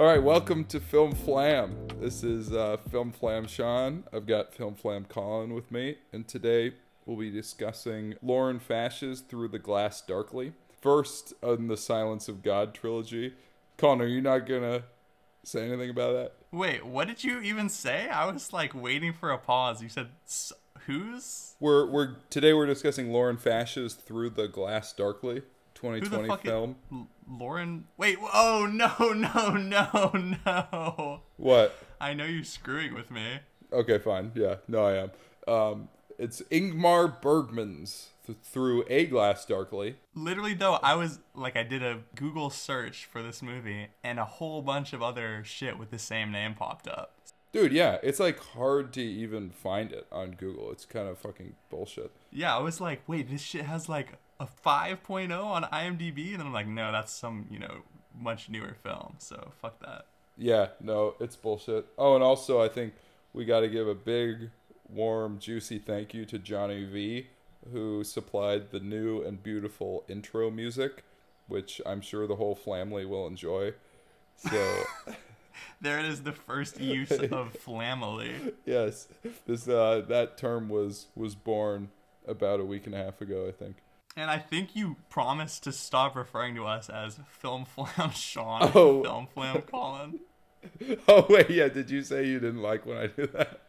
All right, welcome to Film Flam. This is uh, Film Flam Sean. I've got Film Flam Colin with me, and today we'll be discussing Lauren Fash's Through the Glass Darkly. First in the Silence of God trilogy. Colin, are you not gonna say anything about that? Wait, what did you even say? I was like waiting for a pause. You said s- who's? We're we're today we're discussing Lauren Fash's Through the Glass Darkly, 2020 fuck? film. Is, Lauren? Wait. Oh no no no no! What? I know you're screwing with me. Okay, fine. Yeah, no, I am. Um, it's Ingmar Bergman's th- Through a Glass Darkly. Literally though, I was like, I did a Google search for this movie, and a whole bunch of other shit with the same name popped up. Dude, yeah, it's like hard to even find it on Google. It's kind of fucking bullshit. Yeah, I was like, wait, this shit has like a 5.0 on IMDb, and then I'm like, no, that's some you know much newer film. So fuck that. Yeah, no, it's bullshit. Oh, and also I think we got to give a big, warm, juicy thank you to Johnny V, who supplied the new and beautiful intro music, which I'm sure the whole flamily will enjoy. So, There it is, the first use of flamily. yes, this uh, that term was was born about a week and a half ago, I think. And I think you promised to stop referring to us as Film Flam Sean and Oh. Film Flam Colin. Oh wait, yeah. Did you say you didn't like when I do that?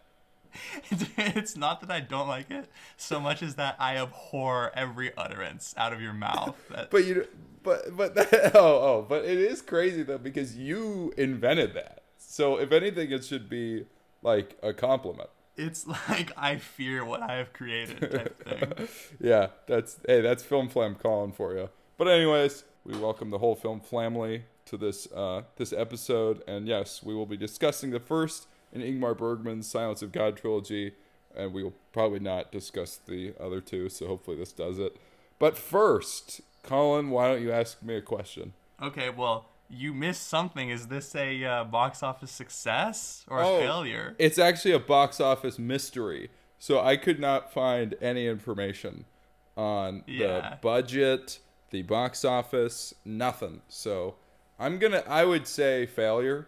it's not that I don't like it so much as that I abhor every utterance out of your mouth. That, But you, but but that, oh oh, but it is crazy though because you invented that. So if anything, it should be like a compliment. It's like I fear what I have created type thing. Yeah, that's hey, that's Film Flam Colin for you. But anyways, we welcome the whole Film Family to this uh, this episode, and yes, we will be discussing the first in Ingmar Bergman's Silence of God trilogy, and we will probably not discuss the other two. So hopefully this does it. But first, Colin, why don't you ask me a question? Okay, well, you missed something. Is this a uh, box office success or a Oh. failure? It's actually a box office mystery. So I could not find any information on Yeah. the budget, the box office, nothing. So I'm gonna I would say failure.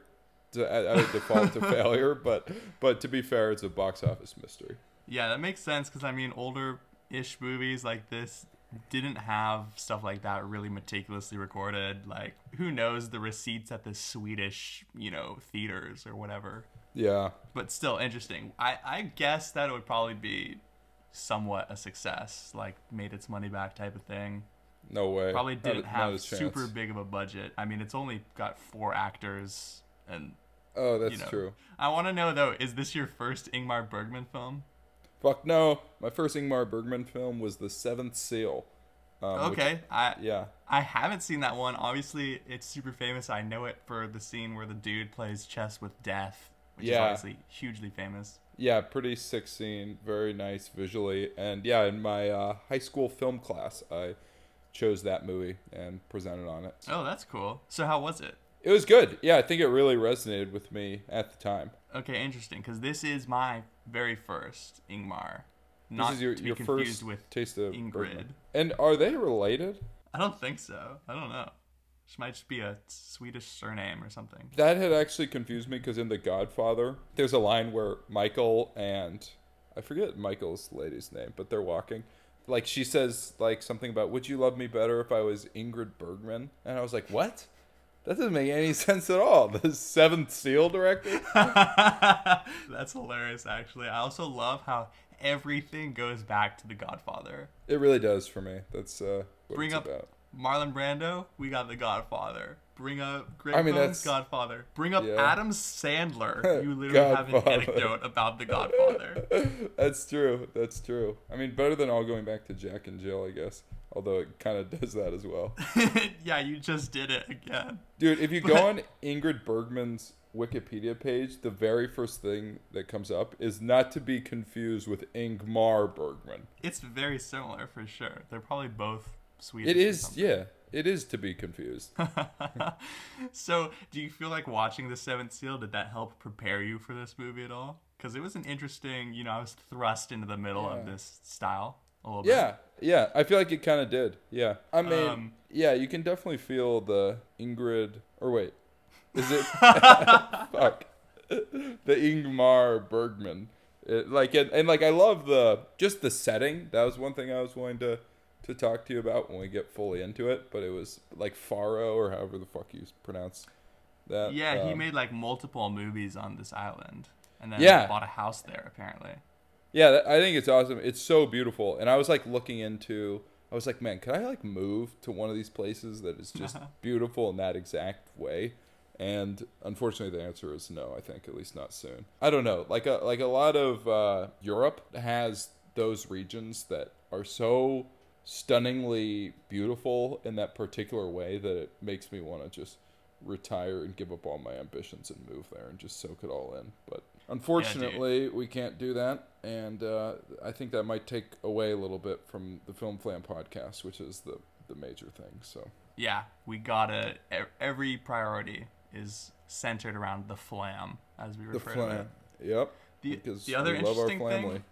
I would default to failure, but but to be fair, it's a box office mystery. Yeah, that makes sense because I mean, older ish movies like this didn't have stuff like that really meticulously recorded. Like, who knows the receipts at the Swedish, you know, theaters or whatever. Yeah. But still interesting. I, I guess that it would probably be somewhat a success, like made its money back type of thing. No way. Probably didn't not have chance. super big of a budget. I mean, it's only got four actors and. Oh, that's you know. true. I want to know though, is this your first Ingmar Bergman film? Fuck no. My first Ingmar Bergman film was The Seventh Seal. Um, which- Okay, I yeah. I haven't seen that one. Obviously, it's super famous. I know it for the scene where the dude plays chess with death, which Yeah. is obviously hugely famous. Yeah, pretty sick scene. Very nice visually. And yeah, in my uh, high school film class, I chose that movie and presented on it. Oh, that's cool. So how was it? It was good. Yeah, I think it really resonated with me at the time. Okay, interesting. Because this is my very first Ingmar. Not this is your, to be your confused first with. taste of Ingrid. Bergman. And are they related? I don't think so. I don't know. She might just be a Swedish surname or something. That had actually confused me because in The Godfather, there's a line where Michael and I forget Michael's lady's name, but they're walking. Like she says like something about would you love me better if I was Ingrid Bergman? And I was like, "What? That doesn't make any sense at all." The Seventh Seal director? That's hilarious, actually. I also love how everything goes back to The Godfather. It really does for me. That's uh what Bring it's up about. Marlon Brando, we got The Godfather. Bring up Greg I mean, Bones, that's- Godfather. Bring up yeah. Adam Sandler. You literally have an anecdote about The Godfather. That's true. That's true. I mean, better than all going back to Jack and Jill, I guess. Although it kind of does that as well. yeah, you just did it again. Dude, if you But- go on Ingrid Bergman's Wikipedia page, the very first thing that comes up is not to be confused with Ingmar Bergman. It's very similar for sure. They're probably both Swedish. It or yeah, it is to be confused. so, do you feel like watching The Seventh Seal did that help prepare you for this movie at all? Because it was an interesting, you know, I was thrust into the middle of this style a little bit. Yeah, yeah, I feel like it kind of did. Yeah, I mean, Um, yeah, you can definitely feel the Ingrid, or wait, Is it? fuck. The Ingmar Bergman. It, like it, and like I love the just the setting. That was one thing I was willing to to talk to you about when we get fully into it. But it was like Fårö or however the fuck you pronounce that. Yeah, he Um, made like multiple movies on this island, and then Yeah. bought a house there apparently. Yeah, I think it's awesome. It's so beautiful, and I was like looking into. I was like, man, could I like move to one of these places that is just beautiful in that exact way? And unfortunately, the answer is no. I think at least not soon. I don't know. Like a like a lot of uh, Europe has those regions that are so stunningly beautiful in that particular way that it makes me want to just retire and give up all my ambitions and move there and just soak it all in. But unfortunately, we can't do that, and uh, I think that might take away a little bit from the Film Flam podcast, which is the the major thing. So Yeah, we gotta. Every priority is centered around the flam, as we the refer to flam, it. yep, The, because the other we love our interesting family. thing.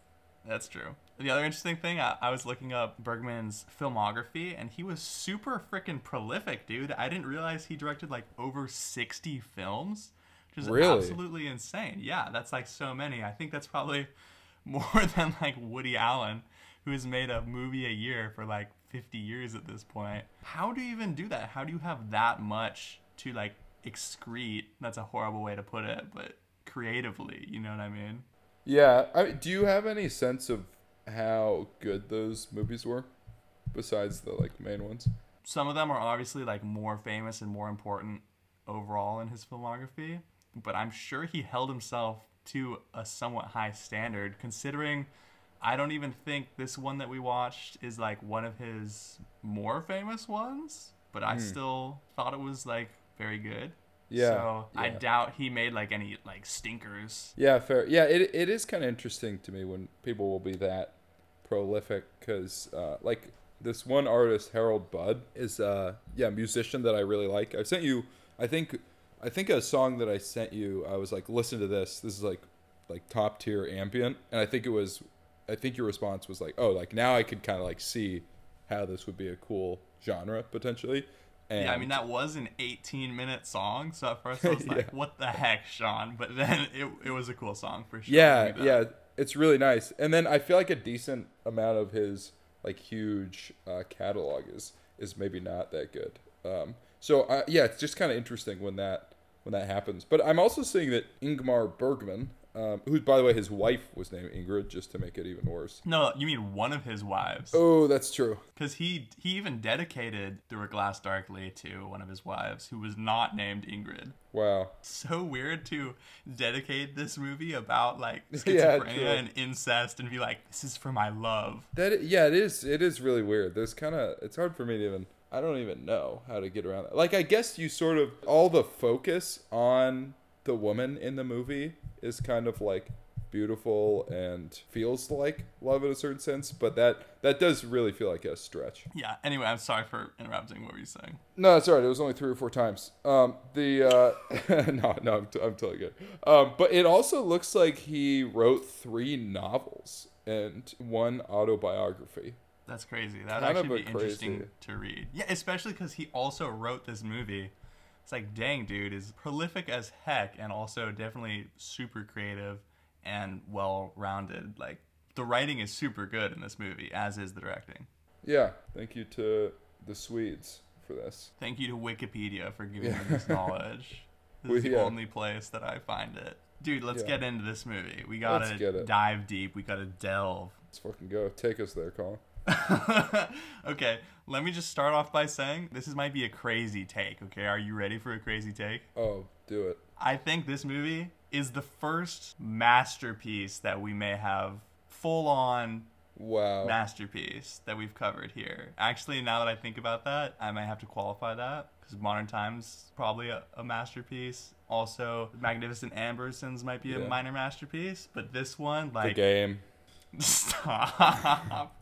That's true. The other interesting thing, I, I was looking up Bergman's filmography, and he was super freaking prolific, dude. I didn't realize he directed like over 60 films, which is Really? absolutely insane. Yeah, that's like so many. I think that's probably more than like Woody Allen, who has made a movie a year for like 50 years at this point. How do you even do that? How do you have that much to like excrete? That's a horrible way to put it, but creatively, you know what I mean? Yeah, I, do you have any sense of how good those movies were, besides the like main ones? some of them are obviously like more famous and more important overall in his filmography but i'm sure he held himself to a somewhat high standard considering i don't even think this one that we watched is like one of his more famous ones but i still thought it was like very good. Yeah, so i doubt he made like any like stinkers. Yeah, fair. Yeah, it, it is kind of interesting to me when people will be that prolific because, uh, like, this one artist, Harold Budd, is, uh, yeah, musician that I really like. I sent you, I think, I think a song that I sent you, I was like, listen to this. This is like, like top tier ambient. And I think it was, I think your response was like, oh, like now I could kind of like see how this would be a cool genre potentially. And yeah, I mean that was an 18 minute song, so at first I was like, "What the heck, Sean?" But then it, it was a cool song for sure. yeah yeah it's really nice and then i feel like a decent amount of his like huge uh, catalog is is maybe not that good um so uh, yeah it's just kind of interesting when that when that happens but i'm also seeing that ingmar bergman um, who by the way his wife was named ingrid just to make it even worse No, you mean one of his wives? oh that's true Because he he even dedicated Through a Glass Darkly to one of his wives, who was not named Ingrid. wow So weird to dedicate this movie about like schizophrenia true. and incest and be like, "This is for my love." That yeah, it is. It is really weird. There's kind of it's hard for me to even. I don't even know how to get around that. Like I guess you sort of all the focus on the woman in the movie is kind of like beautiful and feels like love in a certain sense, but that that does really feel like a stretch. Yeah. Anyway, I'm sorry for interrupting. What were you saying? No, that's all right. It was only three or four times. Um, the uh, no, no, I'm, t- I'm totally good. Um, but it also looks like he wrote three novels and one autobiography. That's crazy. That'd Kind of actually a be interesting to read. Yeah, especially because he also wrote this movie. It's like, dang, dude, is prolific as heck and also definitely super creative and well rounded. Like, the writing is super good in this movie, as is the directing. Yeah, thank you to the Swedes for this. Thank you to Wikipedia for giving Yeah. me this knowledge. This We- is the yeah. only place that I find it. Dude, let's Yeah. get into this movie. We Let's gotta it. dive deep. We gotta delve. Let's fucking go. Take us there, Colin. okay, let me just start off by saying this is might be a crazy take. Okay, are you ready for a crazy take? Oh, do it. I think this movie is the first masterpiece that we may have full on Wow. masterpiece that we've covered here. Actually, now that I think about that, I might have to qualify that because Modern Times probably a, a masterpiece. Also, Magnificent Ambersons might be a minor masterpiece, but this one, the like, game. Stop.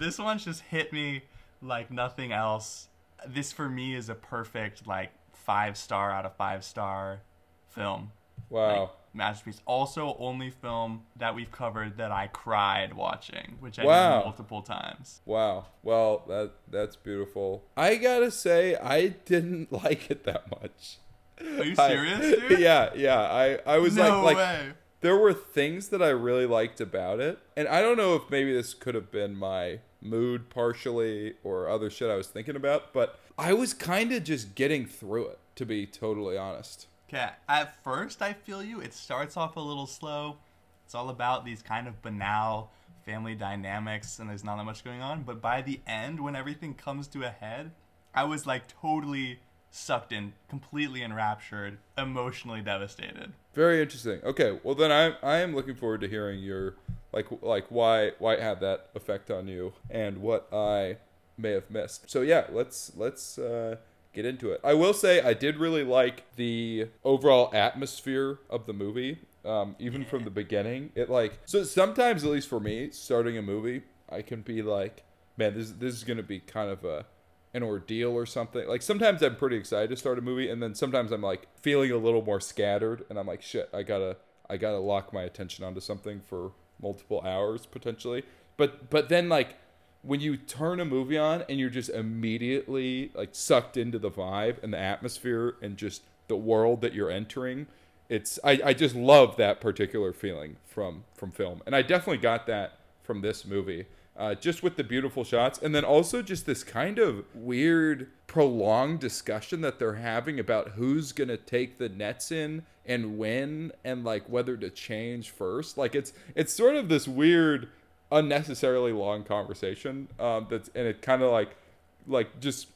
This one's just hit me like nothing else. This for me is a perfect like five star out of five star film. Wow. Like, masterpiece. Also, only film that we've covered that I cried watching, which I Wow. did multiple times. wow. Well, that that's beautiful. I gotta say, I didn't like it that much. Are you I- serious, dude? yeah, yeah. I I was no like like way. there were things that I really liked about it, and I don't know if maybe this could have been my mood partially or other shit I was thinking about, but I was kind of just getting through it to be totally honest. Okay, at first I feel you. It starts off a little slow. It's all about these kind of banal family dynamics, and there's not that much going on. But by the end, when everything comes to a head, I was like totally sucked in, completely enraptured, emotionally devastated. Very interesting. Okay, well then I I am looking forward to hearing your like like why why it had that effect on you and what I may have missed. So yeah, let's let's uh, get into it. I will say I did really like the overall atmosphere of the movie. Um, even from the beginning, it like so sometimes at least for me, starting a movie, I can be like, man, this this is gonna be kind of a an ordeal or something. Like sometimes I'm pretty excited to start a movie, and then sometimes I'm like feeling a little more scattered, and I'm like, shit, I gotta I gotta lock my attention onto something for multiple hours potentially. But but then like when you turn a movie on and you're just immediately like sucked into the vibe and the atmosphere and just the world that you're entering it's I, I just love that particular feeling from from film and i definitely got that from this movie uh, just with the beautiful shots and then also just this kind of weird prolonged discussion that they're having about who's gonna take the nets in and when and like whether to change first like it's it's sort of this weird unnecessarily long conversation um that's and it kind of like like just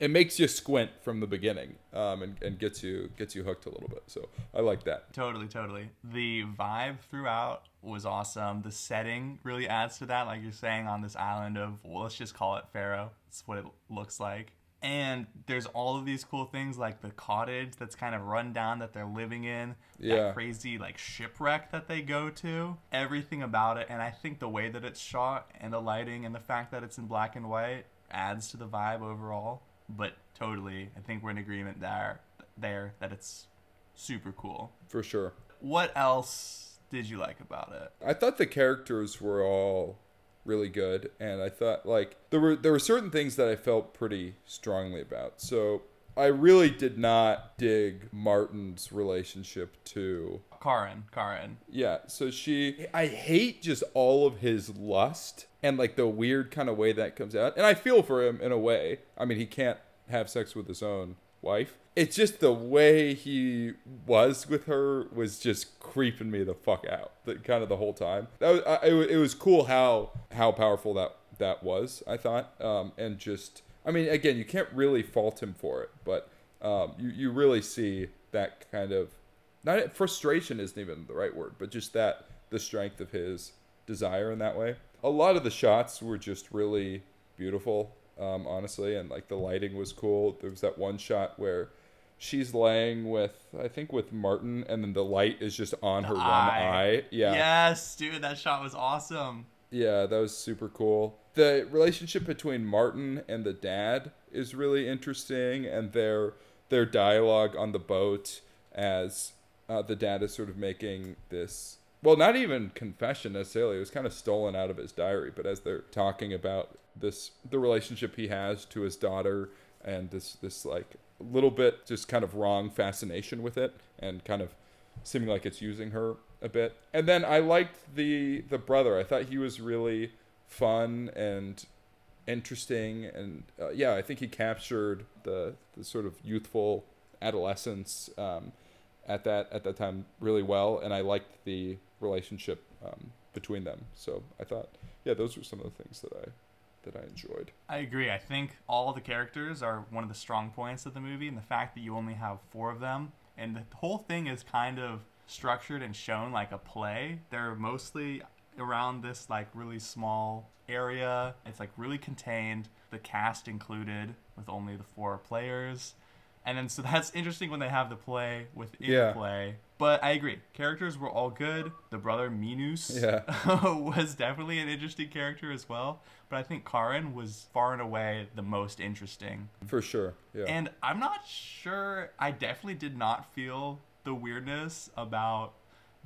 it makes you squint from the beginning um and, and gets you gets you hooked a little bit so i like that Totally, totally. The vibe throughout was awesome. The setting really adds to that, like you're saying, on this island of, well, let's just call it Pharaoh. it's what it looks like. And there's all of these cool things like the cottage that's kind of run down that they're living in, Yeah. that crazy like shipwreck that they go to, everything about it. And I think the way that it's shot and the lighting and the fact that it's in black and white adds to the vibe overall. But totally, I think we're in agreement there, there that it's super cool. for sure What else did you like about it? I thought the characters were all really good, and I thought like there were there were certain things that I felt pretty strongly about. So I really did not dig Martin's relationship to Karin, Karin. yeah. So she I hate just all of his lust and like the weird kind of way that comes out, and I feel for him in a way. I mean, he can't have sex with his own wife. It's just the way he was with her was just creeping me the fuck out. The, kind of the whole time. That was, I, it, it was cool how how powerful that that was. I thought, um, and just I mean, again, you can't really fault him for it, but um, you you really see that kind of not frustration isn't even the right word, but just that the strength of his desire in that way. A lot of the shots were just really beautiful, um, honestly, and like the lighting was cool. There was that one shot where she's laying with I think with Martin, and then the light is just on her one eye. Yeah, Yes, dude, that shot was awesome. yeah, that was super cool. The relationship between Martin and the dad is really interesting, and their their dialogue on the boat as uh, the dad is sort of making this well, not even confession necessarily. It was kind of stolen out of his diary, but as they're talking about this, the relationship he has to his daughter, and this this like little bit just kind of wrong fascination with it, and kind of seeming like it's using her a bit. And then I liked the the brother. I thought he was really fun and interesting, and uh, yeah, I think he captured the the sort of youthful adolescence um, at that at that time really well, and I liked the relationship um, between them. So I thought, yeah, those were some of the things that I that I enjoyed. I agree. I think all the characters are one of the strong points of the movie, and the fact that you only have four of them, and the whole thing is kind of structured and shown like a play. They're mostly around this like really small area. It's like really contained. The cast included with only the four players. And then so that's interesting when they have the play within Yeah. the play. But I agree. Characters were all good. The brother Minus Yeah. was definitely an interesting character as well. But I think Karin was far and away the most interesting. For sure. Yeah. And I'm not sure. I definitely did not feel the weirdness about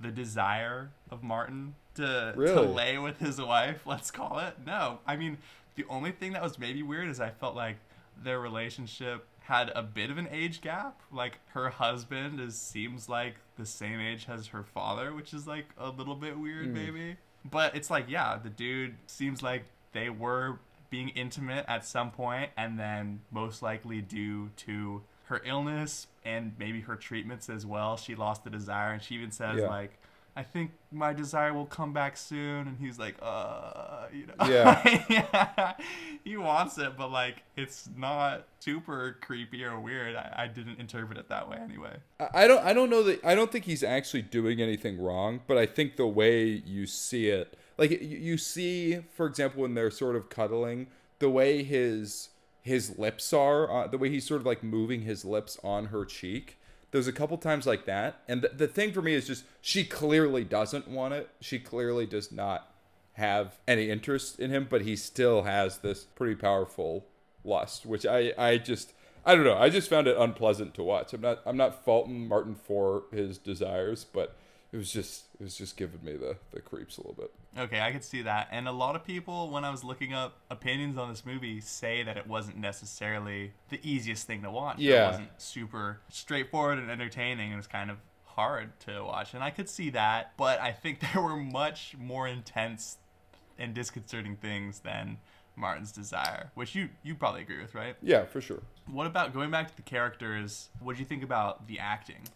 the desire of Martin to, to lay with his wife, let's call it. No. I mean, the only thing that was maybe weird is I felt like their relationship had a bit of an age gap. Like her husband is seems like the same age as her father, which is like a little bit weird, mm. maybe. But it's like, yeah, the dude seems like they were being intimate at some point, and then most likely due to her illness and maybe her treatments as well, she lost the desire, and she even says Yeah. like. I think my desire will come back soon, and he's like, uh, you know, Yeah. yeah, he wants it, but like it's not super creepy or weird. I, I didn't interpret it that way anyway. I don't I don't know that I don't think he's actually doing anything wrong, but I think the way you see it, like you, you see, for example, when they're sort of cuddling, the way his his lips are, uh, the way he's sort of like moving his lips on her cheek. There's a couple times like that, and the, the thing for me is just she clearly doesn't want it. She clearly does not have any interest in him, but he still has this pretty powerful lust, which I I just I don't know. I just found it unpleasant to watch. I'm not I'm not faulting Martin for his desires, but it was just it was just giving me the the creeps a little bit. Okay, I could see that. And a lot of people, when I was looking up opinions on this movie, say that it wasn't necessarily the easiest thing to watch. Yeah. It wasn't super straightforward and entertaining. It was kind of hard to watch. And I could see that. But I think there were much more intense and disconcerting things than Martin's desire, which you, you probably agree with, right? Yeah, for sure. What about going back to the characters? What do you think about the acting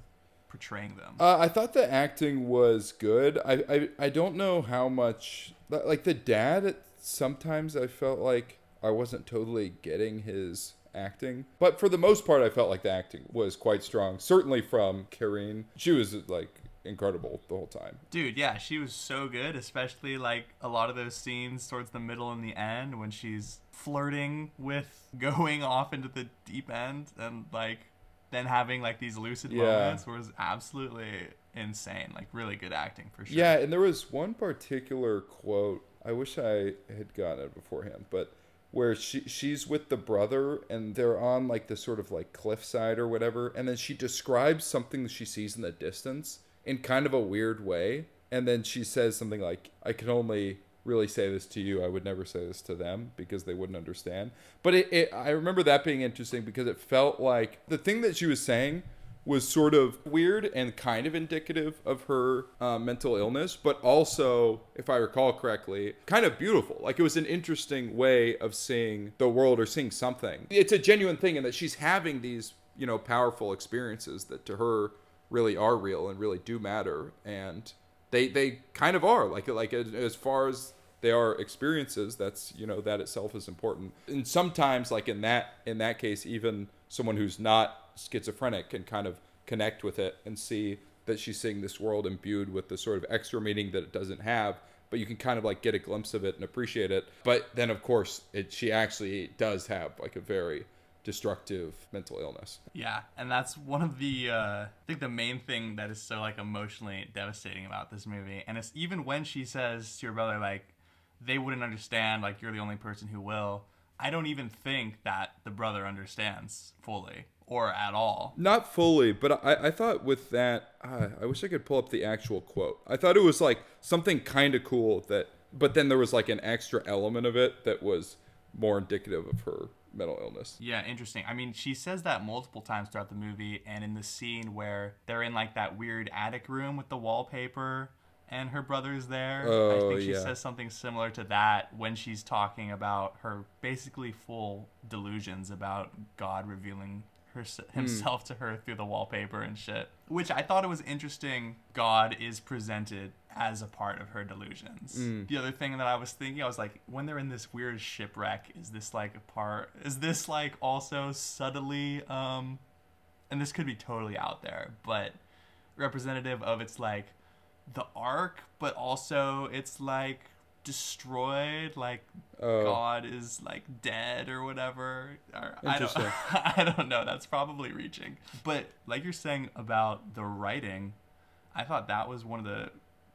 portraying them? Uh, I thought the acting was good. I, I I don't know how much like the dad. Sometimes I felt like I wasn't totally getting his acting, but for the most part, I felt like the acting was quite strong. Certainly from Karin, she was like incredible the whole time. Dude, yeah, she was so good, especially like a lot of those scenes towards the middle and the end when she's flirting with going off into the deep end and like then having like these lucid Yeah. moments was absolutely insane. Like really good acting for sure. Yeah, and there was one particular quote. I wish I had gotten it beforehand, but where she she's with the brother and they're on like the sort of like cliffside or whatever, and then she describes something that she sees in the distance in kind of a weird way, and then she says something like, "I can only." Really say this to you i would never say this to them because they wouldn't understand but it, it i remember that being interesting because it felt like the thing that she was saying was sort of weird and kind of indicative of her uh, mental illness, but also, if I recall correctly, kind of beautiful. Like it was an interesting way of seeing the world or seeing something. It's a genuine thing in that she's having these, you know, powerful experiences that to her really are real and really do matter, and they they kind of are. Like like as- far as they are experiences that's you know that itself is important. And sometimes like in that in that case even someone who's not schizophrenic can kind of connect with it and see that she's seeing this world imbued with the sort of extra meaning that it doesn't have. But you can kind of like get a glimpse of it and appreciate it. But then of course it she actually does have like a very destructive mental illness Yeah, and that's one of the uh, I think the main thing that is so like emotionally devastating about this movie. And it's even when she says to your brother like they wouldn't understand, like you're the only person who will. I don't even think that the brother understands fully or at all. Not fully, but I, I thought with that, uh, I wish I could pull up the actual quote. I thought it was like something kind of cool that, but then there was like an extra element of it that was more indicative of her mental illness. Yeah, interesting. I mean, she says that multiple times throughout the movie, and in the scene where they're in like that weird attic room with the wallpaper and her brother's there, I Oh, think she yeah. says something similar to that when she's talking about her basically full delusions about God revealing her, himself hmm. to her through the wallpaper and shit. Which I thought it was interesting. God is presented as a part of her delusions. Hmm. The other thing that I was thinking, I was like, when they're in this weird shipwreck, is this like a part? Is this like also subtly, um, and this could be totally out there, but representative of it's like the ark, but also it's like destroyed, like Oh. God is like dead or whatever. Or, I don't. I don't know. That's probably reaching. But like you're saying about the writing, I thought that was one of the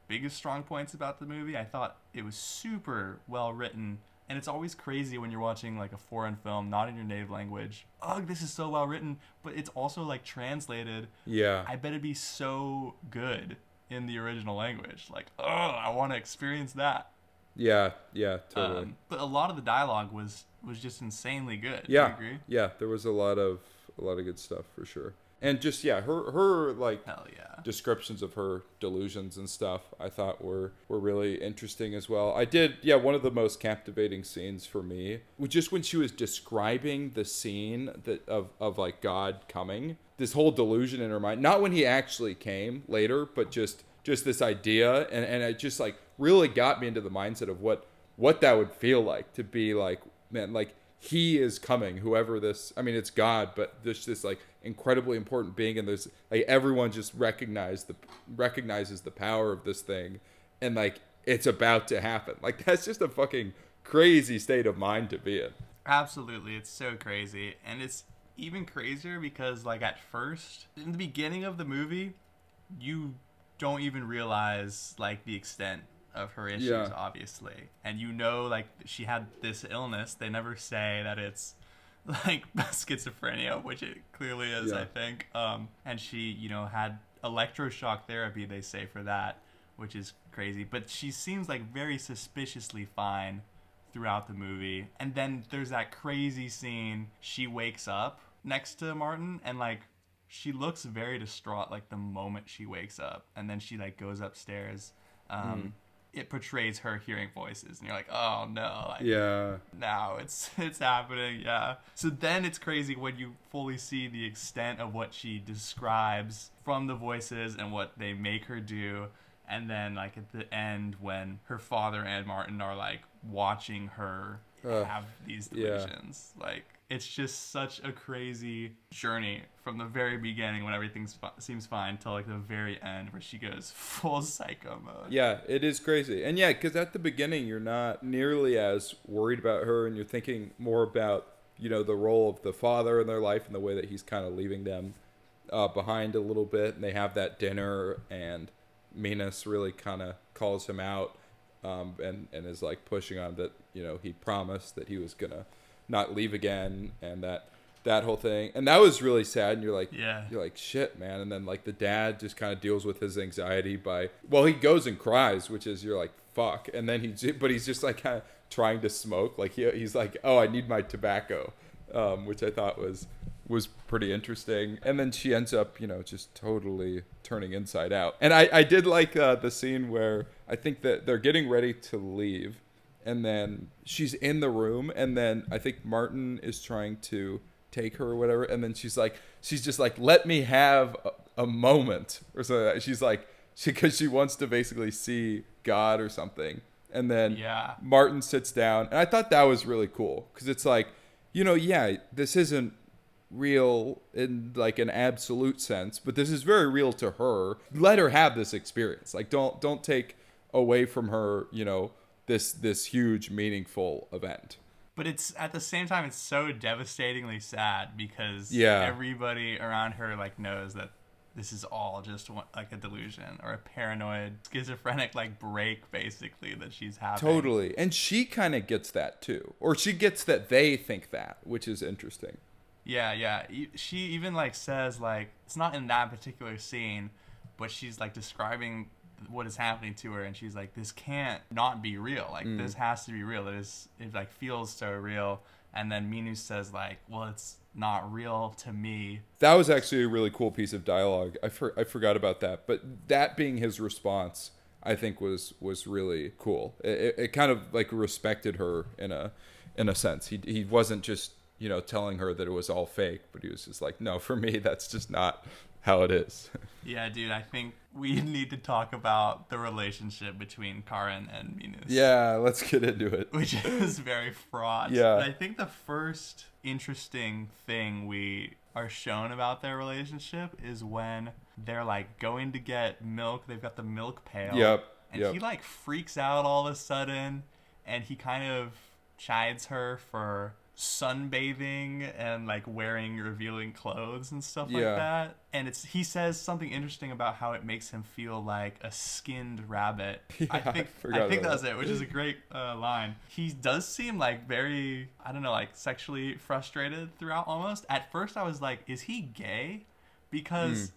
biggest strong points about the movie. I thought it was super well written. And it's always crazy when you're watching like a foreign film, not in your native language. Ugh, this is so well written, but it's also like translated. Yeah. I bet it'd be so good in the original language. Like, oh, I want to experience that. Yeah, yeah, totally. Um, but a lot of the dialogue was was just insanely good. Yeah, agree? yeah. There was a lot of a lot of good stuff for sure. And just yeah, her her like Hell yeah. descriptions of her delusions and stuff I thought were were really interesting as well. I did yeah, one of the most captivating scenes for me was just when she was describing the scene that of of like God coming. This whole delusion in her mind, not when he actually came later, but just just this idea and and it just like really got me into the mindset of what what that would feel like to be like man like he is coming whoever this i mean it's god but this this like incredibly important being and there's like everyone just recognize the recognizes the power of this thing and like it's about to happen. Like that's just a fucking crazy state of mind to be in. Absolutely, it's so crazy, and it's even crazier because like at first, in the beginning of the movie, you don't even realize like the extent of her issues, Yeah. obviously, and you know like she had this illness. They never say that it's like schizophrenia, which it clearly is, Yeah. I think. Um, and she, you know, had electroshock therapy. They say for that, which is crazy. But she seems like very suspiciously fine throughout the movie. And then there's that crazy scene. She wakes up next to Martin and like she looks very distraught like the moment she wakes up. And then she like goes upstairs. Um, It portrays her hearing voices, and you're like, "Oh no!" Like, yeah now it's it's happening yeah so then it's crazy when you fully see the extent of what she describes from the voices and what they make her do and then like at the end when her father and martin are like watching her Ugh, have these yeah. delusions like it's just such a crazy journey from the very beginning when everything seems fine till like the very end where she goes full psycho mode Yeah, it is crazy. And yeah, because at the beginning, you're not nearly as worried about her and you're thinking more about, you know, the role of the father in their life and the way that he's kind of leaving them uh, behind a little bit. And they have that dinner, and Minus really kind of calls him out um, and, and is like pushing on that, you know, he promised that he was going to not leave again and that. That whole thing, and that was really sad. And you're like, Yeah. you're like, shit, man. And then like the dad just kind of deals with his anxiety by, well, he goes and cries, which is you're like, fuck. And then he, but he's just like kind of trying to smoke. Like he, he's like, oh, I need my tobacco, um, which I thought was was pretty interesting. And then she ends up, you know, just totally turning inside out. And I, I did like uh, the scene where I think that they're getting ready to leave, and then she's in the room, and then I think Martin is trying to take her or whatever, and then she's like, she's just like, let me have a, a moment or something. She's like, she because she wants to basically see God or something, and then Yeah. Martin sits down, and I thought that was really cool because it's like, you know, yeah, this isn't real in like an absolute sense, but this is very real to her. Let her have this experience. Like, don't don't take away from her, you know, this this huge meaningful event. But it's at the same time it's so devastatingly sad because Yeah. everybody around her like knows that this is all just one, like a delusion or a paranoid schizophrenic like break basically that she's having. Totally, and she kind of gets that too, or she gets that they think that, which is interesting. Yeah, yeah. She even like says like it's not in that particular scene, but she's like describing what is happening to her and she's like this can't not be real. Like mm. this has to be real. It is it like feels so real. And then Minu says like, "Well, it's not real to me." That was actually a really cool piece of dialogue. I for, I forgot about that, but that being his response, I think was was really cool. It, it, it kind of like respected her in a in a sense. He he wasn't just you know telling her that it was all fake, but he was just like, no, for me, that's just not how it is. Yeah, dude, I think we need to talk about the relationship between Karin and Minus. yeah, let's get into it. Which is very fraught. Yeah. But I think the first interesting thing we are shown about their relationship is when they're like going to get milk. They've got the milk pail. Yep, And yep. he like freaks out all of a sudden and he kind of chides her for sunbathing and like wearing revealing clothes and stuff like that. And it's he says something interesting about how it makes him feel like a skinned rabbit. I Yeah, I think forgot I think that's that. it, which is a great uh, line. He does seem like very I don't know, like sexually frustrated throughout almost. At first I was like, is he gay? Because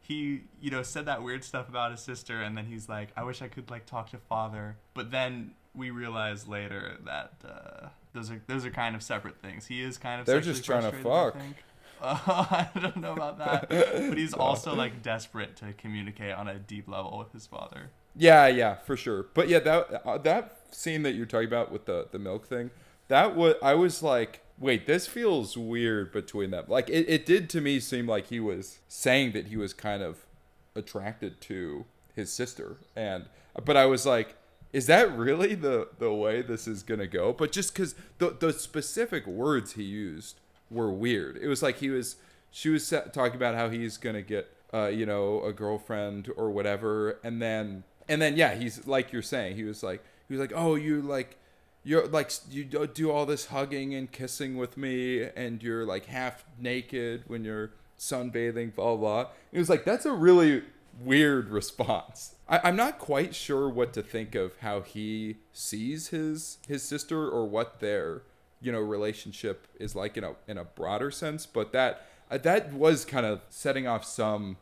he you know said that weird stuff about his sister and then he's like i wish i could like talk to father but then we realize later that uh, those are those are kind of separate things. He is kind of They're just trying to fuck. I. Uh, I don't know about that, but he's also like desperate to communicate on a deep level with his father. Yeah, yeah, for sure. But yeah, that uh, that scene that you're talking about with the the milk thing, that was I was like, wait, this feels weird between them. Like it, it did to me seem like he was saying that he was kind of attracted to his sister, and but I was like, is that really the the way this is gonna go? But just because the the specific words he used were weird. It was like he was she was talking about how he's gonna get uh, you know a girlfriend or whatever, and then and then yeah, he's like you're saying he was like he was like oh you like you're like you do all this hugging and kissing with me, and you're like half naked when you're sunbathing, blah. blah. It was like that's a really weird response. I, I'm not quite sure what to think of how he sees his his sister or what their you know relationship is like in a in a broader sense, but that uh, that was kind of setting off some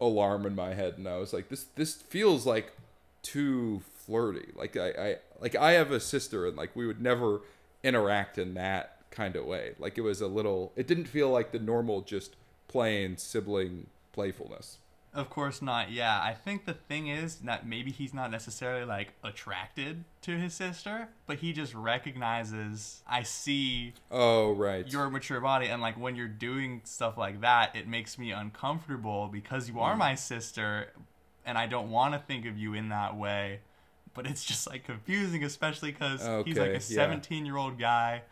alarm in my head, and I was like, this this feels like too flirty. Like I, I like I have a sister, and like we would never interact in that kind of way. Like it was a little. It didn't feel like the normal just plain sibling playfulness. Of course not. Yeah, I think the thing is that maybe he's not necessarily like attracted to his sister, but he just recognizes I see Oh right. your mature body and like when you're doing stuff like that, it makes me uncomfortable because you Mm. are my sister and I don't want to think of you in that way. But it's just like confusing especially cuz he's like Okay, a 17-year-old guy.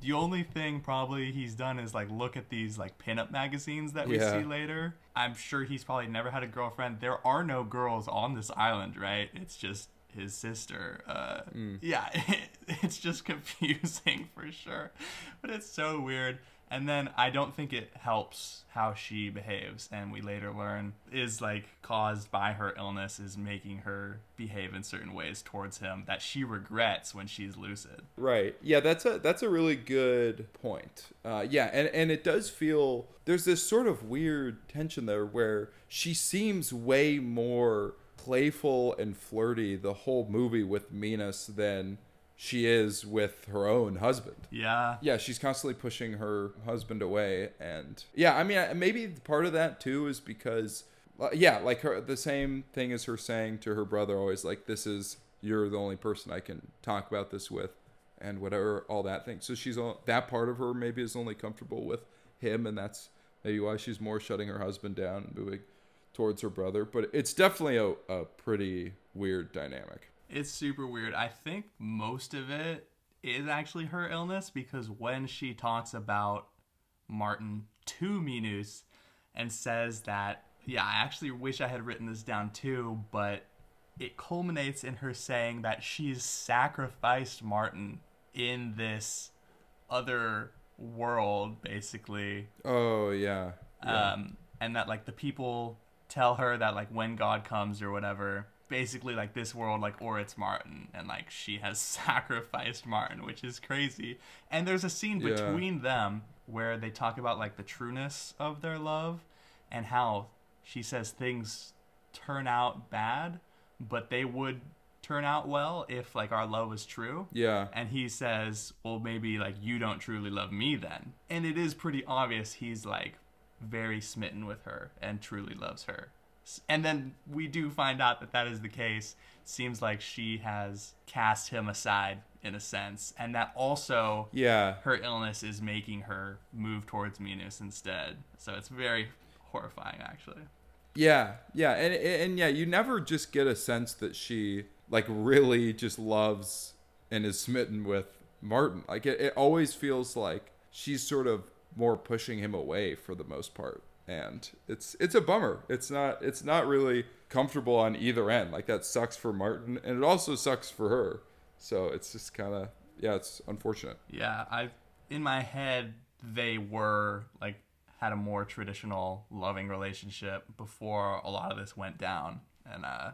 The only thing probably he's done is like look at these like pinup magazines that we Yeah. see later. I'm sure he's probably never had a girlfriend. There are no girls on this island, right? It's just his sister. Uh, Mm. Yeah, it's just confusing for sure. But it's so weird. And then I don't think it helps how she behaves. And we later learn is like caused by her illness, is making her behave in certain ways towards him that she regrets when she's lucid. Right. Yeah, that's a that's a really good point. Uh, yeah, and and it does feel there's this sort of weird tension there where she seems way more playful and flirty the whole movie with Minus than she is with her own husband. Yeah. Yeah, she's constantly pushing her husband away, and yeah, I mean, maybe part of that too is because, uh, yeah, like her the same thing as her saying to her brother always like, "This is you're the only person I can talk about this with," and whatever all that thing. So she's all, that part of her maybe is only comfortable with him, and that's maybe why she's more shutting her husband down and moving towards her brother. But it's definitely a, a pretty weird dynamic. It's super weird. I think most of it is actually her illness because when she talks about Martin to Minus and says that, yeah, I actually wish I had written this down too, but it culminates in her saying that she's sacrificed Martin in this other world, basically Oh yeah. yeah. um, and that like the people tell her that like when God comes or whatever, basically like this world like or it's Martin, and like she has sacrificed Martin, which is crazy. And there's a scene Yeah. between them where they talk about like the trueness of their love and how she says things turn out bad, but they would turn out well if like our love was true. yeah. And he says, Well, maybe like you don't truly love me then. And it is pretty obvious he's like very smitten with her and truly loves her. And then we do find out that that is the case. Seems like she has cast him aside in a sense. And that also Yeah. her illness is making her move towards Minus instead. So it's very horrifying, actually. Yeah, yeah, and and yeah, you never just get a sense that she like really just loves and is smitten with Martin. Like it, it always feels like she's sort of more pushing him away for the most part, and it's it's a bummer. It's not it's not really comfortable on either end. Like that sucks for Martin, and it also sucks for her. So it's just kind of yeah, it's unfortunate. Yeah, I in my head they were like had a more traditional loving relationship before a lot of this went down, and uh,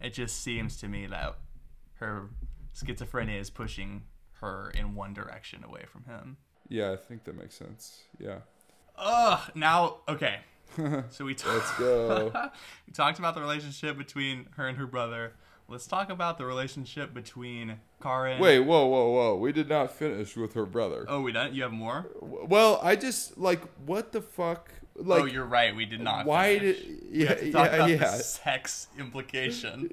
it just seems to me that her schizophrenia is pushing her in one direction away from him. Yeah, I think that makes sense. Yeah, Ugh. Now, okay. So we let's go. we talked about the relationship between her and her brother. let's talk about the relationship between Karin. Wait, whoa, whoa, whoa. We did not finish with her brother. Oh, we done? You have more? Well, I just like what the fuck like oh, you're right. We did not. why finish. did We yeah to talk yeah about yeah the sex implication.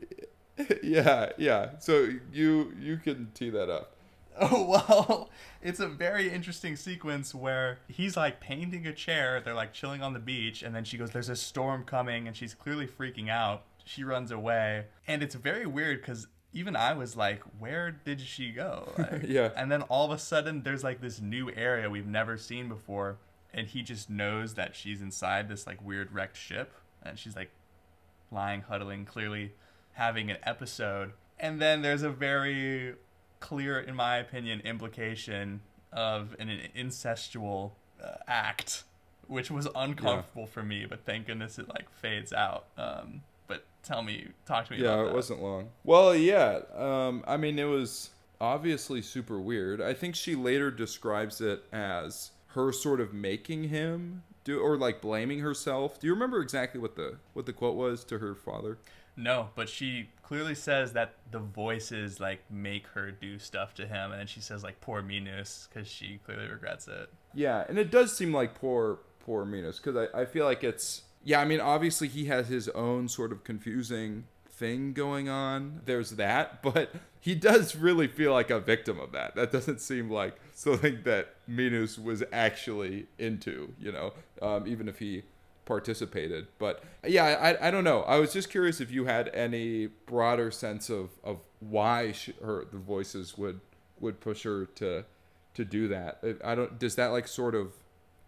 yeah yeah so you you can tee that up Oh well, it's a very interesting sequence where he's like painting a chair. They're like chilling on the beach, and then she goes, "There's a storm coming," and she's clearly freaking out. She runs away, and it's very weird because even I was like, "Where did she go?" Like, Yeah. And then all of a sudden, there's like this new area we've never seen before, and he just knows that she's inside this like weird wrecked ship, and she's like lying, huddling, clearly having an episode. And then there's a very clear, in my opinion, implication of an incestual uh, act, which was uncomfortable for me. But thank goodness it like fades out. Um, but tell me, talk to me. yeah about it that. wasn't long well yeah um i mean it was obviously super weird i think she later describes it as her sort of making him do or like blaming herself do you remember exactly what the what the quote was to her father No, but she clearly says that the voices like make her do stuff to him, and then she says like "poor Minus" because she clearly regrets it. Yeah, and it does seem like poor poor Minus because I, I feel like it's yeah. I mean, obviously he has his own sort of confusing thing going on. There's that, but he does really feel like a victim of that. That doesn't seem like something that Minus was actually into. You know, um, even if he participated. But yeah, I, I don't know. I was just curious if you had any broader sense of, of why she, her the voices would would push her to to do that. I don't. Does that like sort of,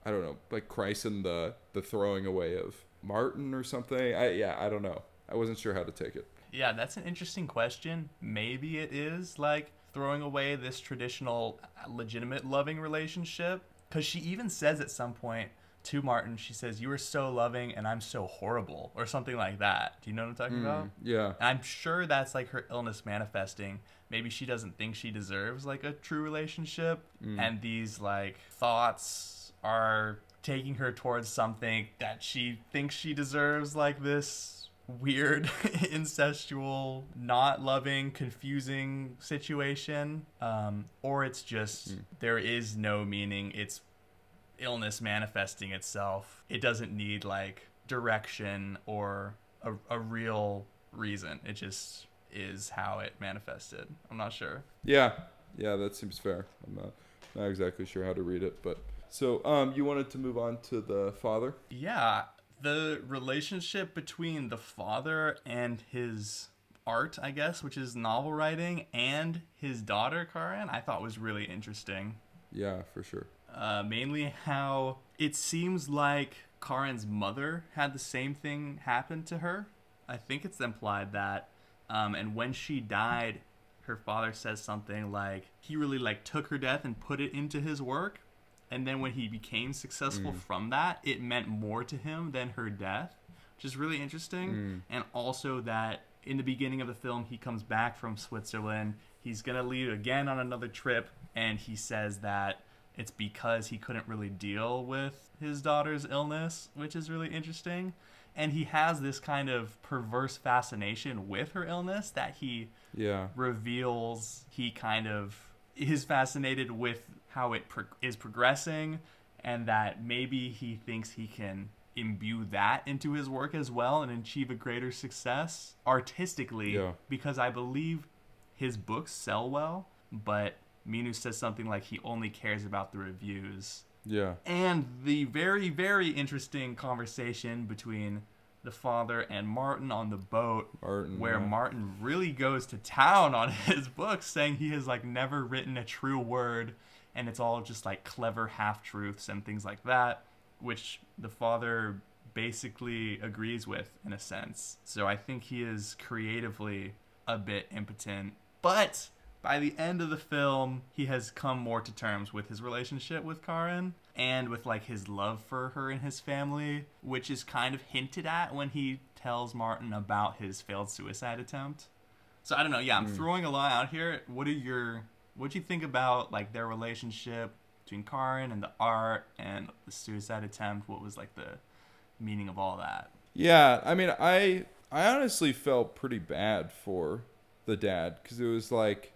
I don't know, like christen the the throwing away of Martin or something? I yeah, I don't know. I wasn't sure how to take it. Yeah, that's an interesting question. Maybe it is like throwing away this traditional, uh, legitimate loving relationship. Because she even says at some point to Martin, she says, You are so loving and I'm so horrible, or something like that. Do you know what I'm talking mm, about? Yeah. And I'm sure that's like her illness manifesting. Maybe she doesn't think she deserves like a true relationship. Mm. And these like thoughts are taking her towards something that she thinks she deserves, like this weird, incestual, not loving, confusing situation. Um, or it's just mm. there is no meaning. It's illness manifesting itself. It doesn't need like direction or a, a real reason. It just is how it manifested. I'm not sure. Yeah. Yeah, that seems fair. I'm not not exactly sure how to read it, but so um, you wanted to move on to the father. Yeah, the relationship between the father and his art, I guess, which is novel writing, and his daughter, Karin, I thought was really interesting. Yeah, for sure. Uh, mainly how it seems like Karin's mother had the same thing happen to her. I think it's implied that. Um, and when she died, her father says something like he really like took her death and put it into his work. And then when he became successful from that, it meant more to him than her death, which is really interesting. And also that in the beginning of the film, he comes back from Switzerland. He's gonna leave again on another trip, and he says that it's because he couldn't really deal with his daughter's illness, which is really interesting. And he has this kind of perverse fascination with her illness that he Yeah. reveals he kind of is fascinated with how it pro- is progressing and that maybe he thinks he can imbue that into his work as well and achieve a greater success artistically Yeah. because I believe his books sell well, but Minus says something like he only cares about the reviews Yeah. and the very very interesting conversation between the father and Martin on the boat Martin. where yeah. Martin really goes to town on his books saying he has like never written a true word and it's all just like clever half truths and things like that which the father basically agrees with in a sense. So I think he is creatively a bit impotent. But by the end of the film, he has come more to terms with his relationship with Karin and with like his love for her and his family, which is kind of hinted at when he tells Martin about his failed suicide attempt. So I don't know. Yeah, I'm hmm. throwing a lot out here. What are your what do you think about like their relationship between Karin and the art and the suicide attempt? What was like the meaning of all that? Yeah, I mean, I I honestly felt pretty bad for the dad because it was like,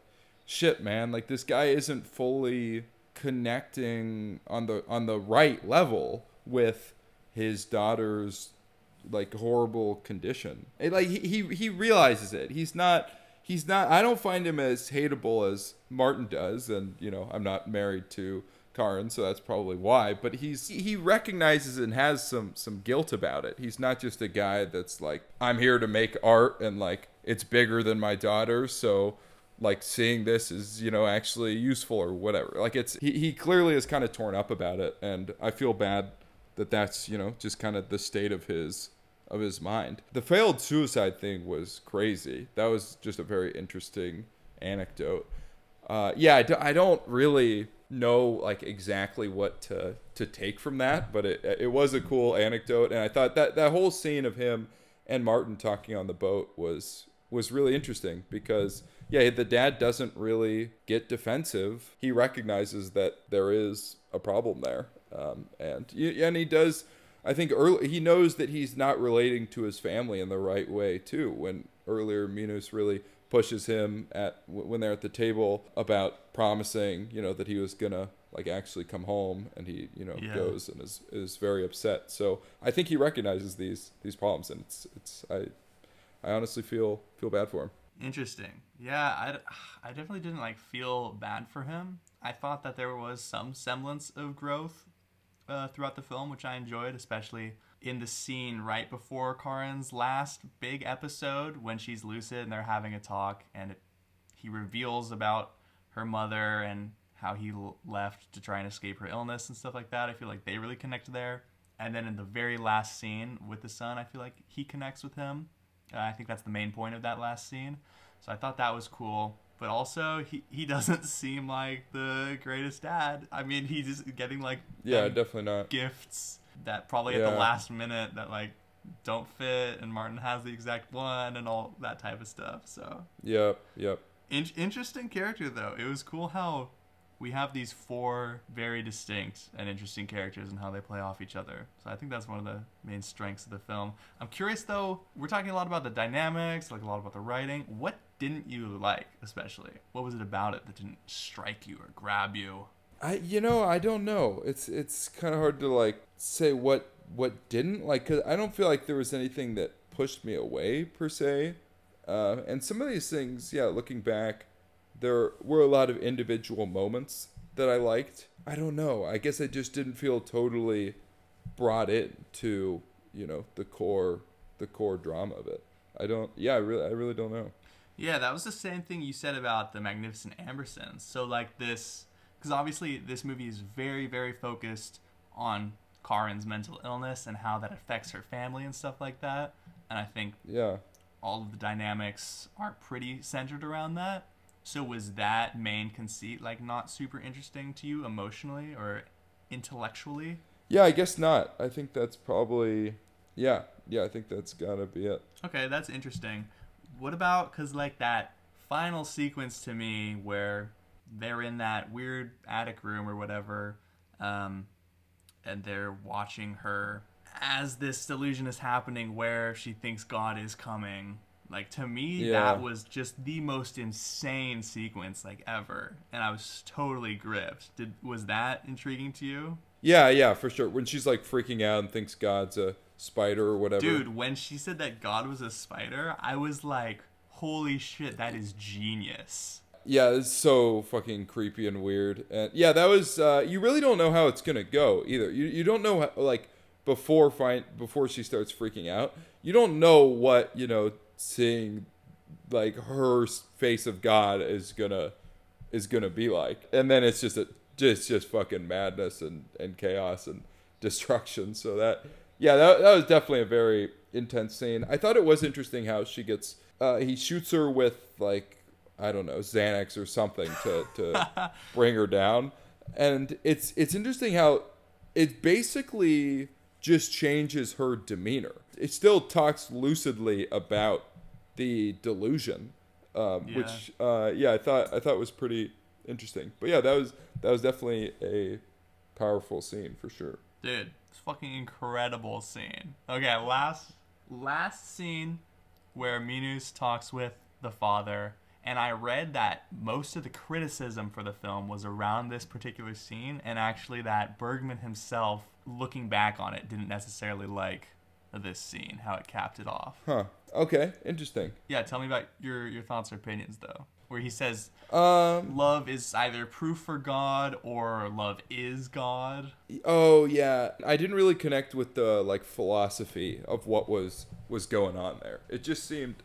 shit, man, like this guy isn't fully connecting on the on the right level with his daughter's like horrible condition. It, like he, he he realizes it. He's not he's not I don't find him as hateable as Martin does and you know, I'm not married to Karin, so that's probably why, but he's he recognizes and has some some guilt about it. He's not just a guy that's like I'm here to make art and like it's bigger than my daughter, so like seeing this is you know actually useful or whatever. Like it's he, he clearly is kind of torn up about it and i feel bad that that's you know just kind of the state of his of his mind. The failed suicide thing was crazy. That was just a very interesting anecdote. Uh, yeah I, do, I don't really know like exactly what to to take from that but it it was a cool anecdote and i thought that that whole scene of him and martin talking on the boat was was really interesting because yeah, the dad doesn't really get defensive. He recognizes that there is a problem there, um, and and he does. I think early he knows that he's not relating to his family in the right way too. When earlier Minus really pushes him at when they're at the table about promising, you know, that he was gonna like actually come home, and he you know yeah. goes and is is very upset. So I think he recognizes these these problems, and it's it's I I honestly feel feel bad for him. Interesting. Yeah, I, I definitely didn't like feel bad for him. I thought that there was some semblance of growth uh, throughout the film, which I enjoyed, especially in the scene right before Karin's last big episode when she's lucid and they're having a talk, and it, he reveals about her mother and how he left to try and escape her illness and stuff like that. I feel like they really connect there. And then in the very last scene with the son, I feel like he connects with him uh, I think that's the main point of that last scene. So I thought that was cool. But also, he, he doesn't seem like the greatest dad. I mean, he's just getting like yeah, definitely not gifts that probably yeah. at the last minute that like don't fit, and Martin has the exact one and all that type of stuff. So yep, yep. In- interesting character though. It was cool how we have these four very distinct and interesting characters and how they play off each other. So I think that's one of the main strengths of the film. I'm curious though, we're talking a lot about the dynamics, like a lot about the writing. What didn't you like especially? What was it about it that didn't strike you or grab you? I you know, I don't know. It's it's kind of hard to like say what what didn't like cuz I don't feel like there was anything that pushed me away per se. Uh, and some of these things, yeah, looking back, there were a lot of individual moments that I liked. I don't know. I guess I just didn't feel totally brought in to, you know, the core the core drama of it. I don't yeah, I really I really don't know. Yeah, that was the same thing you said about the Magnificent Ambersons. So like this cuz obviously this movie is very very focused on Karin's mental illness and how that affects her family and stuff like that. And I think yeah, all of the dynamics are pretty centered around that. So was that main conceit like not super interesting to you emotionally or intellectually? Yeah, I guess not. I think that's probably yeah, yeah. I think that's gotta be it. Okay, that's interesting. What about because like that final sequence to me where they're in that weird attic room or whatever, um, and they're watching her as this delusion is happening where she thinks God is coming like to me, yeah. that was just the most insane sequence like ever, and I was totally gripped. Did was that intriguing to you? Yeah, yeah, for sure. When she's like freaking out and thinks God's a spider or whatever. Dude, when she said that God was a spider, I was like, "Holy shit, that is genius." Yeah, it's so fucking creepy and weird. And yeah, that was. Uh, you really don't know how it's gonna go either. You you don't know how, like before find before she starts freaking out. You don't know what you know seeing like her face of God is gonna is gonna be like, and then it's just a just just fucking madness and and chaos and destruction. So that yeah, that that was definitely a very intense scene. I thought it was interesting how she gets uh, he shoots her with like I don't know Xanax or something to to bring her down, and it's it's interesting how it basically just changes her demeanor. It still talks lucidly about the delusion, um, yeah. which uh, yeah, I thought I thought was pretty interesting. But yeah, that was that was definitely a powerful scene for sure. Dude, it's fucking incredible scene. Okay, last last scene where Minus talks with the father. And I read that most of the criticism for the film was around this particular scene, and actually that Bergman himself, looking back on it, didn't necessarily like this scene, how it capped it off. Huh. Okay. Interesting. Yeah, tell me about your your thoughts or opinions though. Where he says Um. love is either proof for God or love is God. Oh yeah. I didn't really connect with the like philosophy of what was was going on there. It just seemed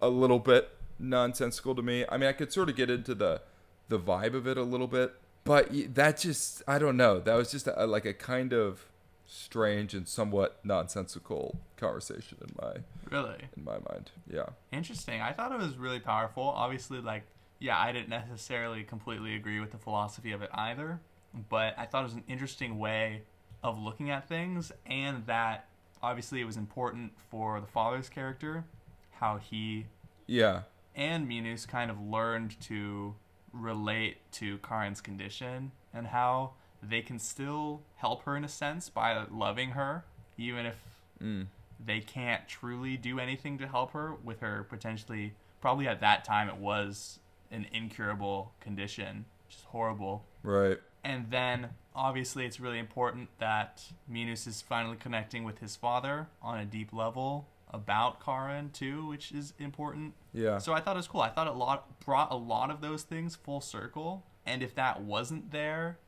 a little bit nonsensical to me. I mean, I could sort of get into the the vibe of it a little bit, but that just I don't know. That was just a, like a kind of strange and somewhat nonsensical conversation in my Really in my mind. Yeah. interesting. I thought it was really powerful. Obviously, like yeah, I didn't necessarily completely agree with the philosophy of it either, but I thought it was an interesting way of looking at things, and that obviously it was important for the father's character, how he Yeah. And Minus kind of learned to relate to Karin's condition and how they can still help her in a sense by loving her, even if Mm. they can't truly do anything to help her with her potentially, probably at that time, it was an incurable condition, is horrible. Right. And then obviously it's really important that Minus is finally connecting with his father on a deep level about Karin too, which is important. Yeah. So I thought it was cool. I thought it lot brought a lot of those things full circle. And if that wasn't there,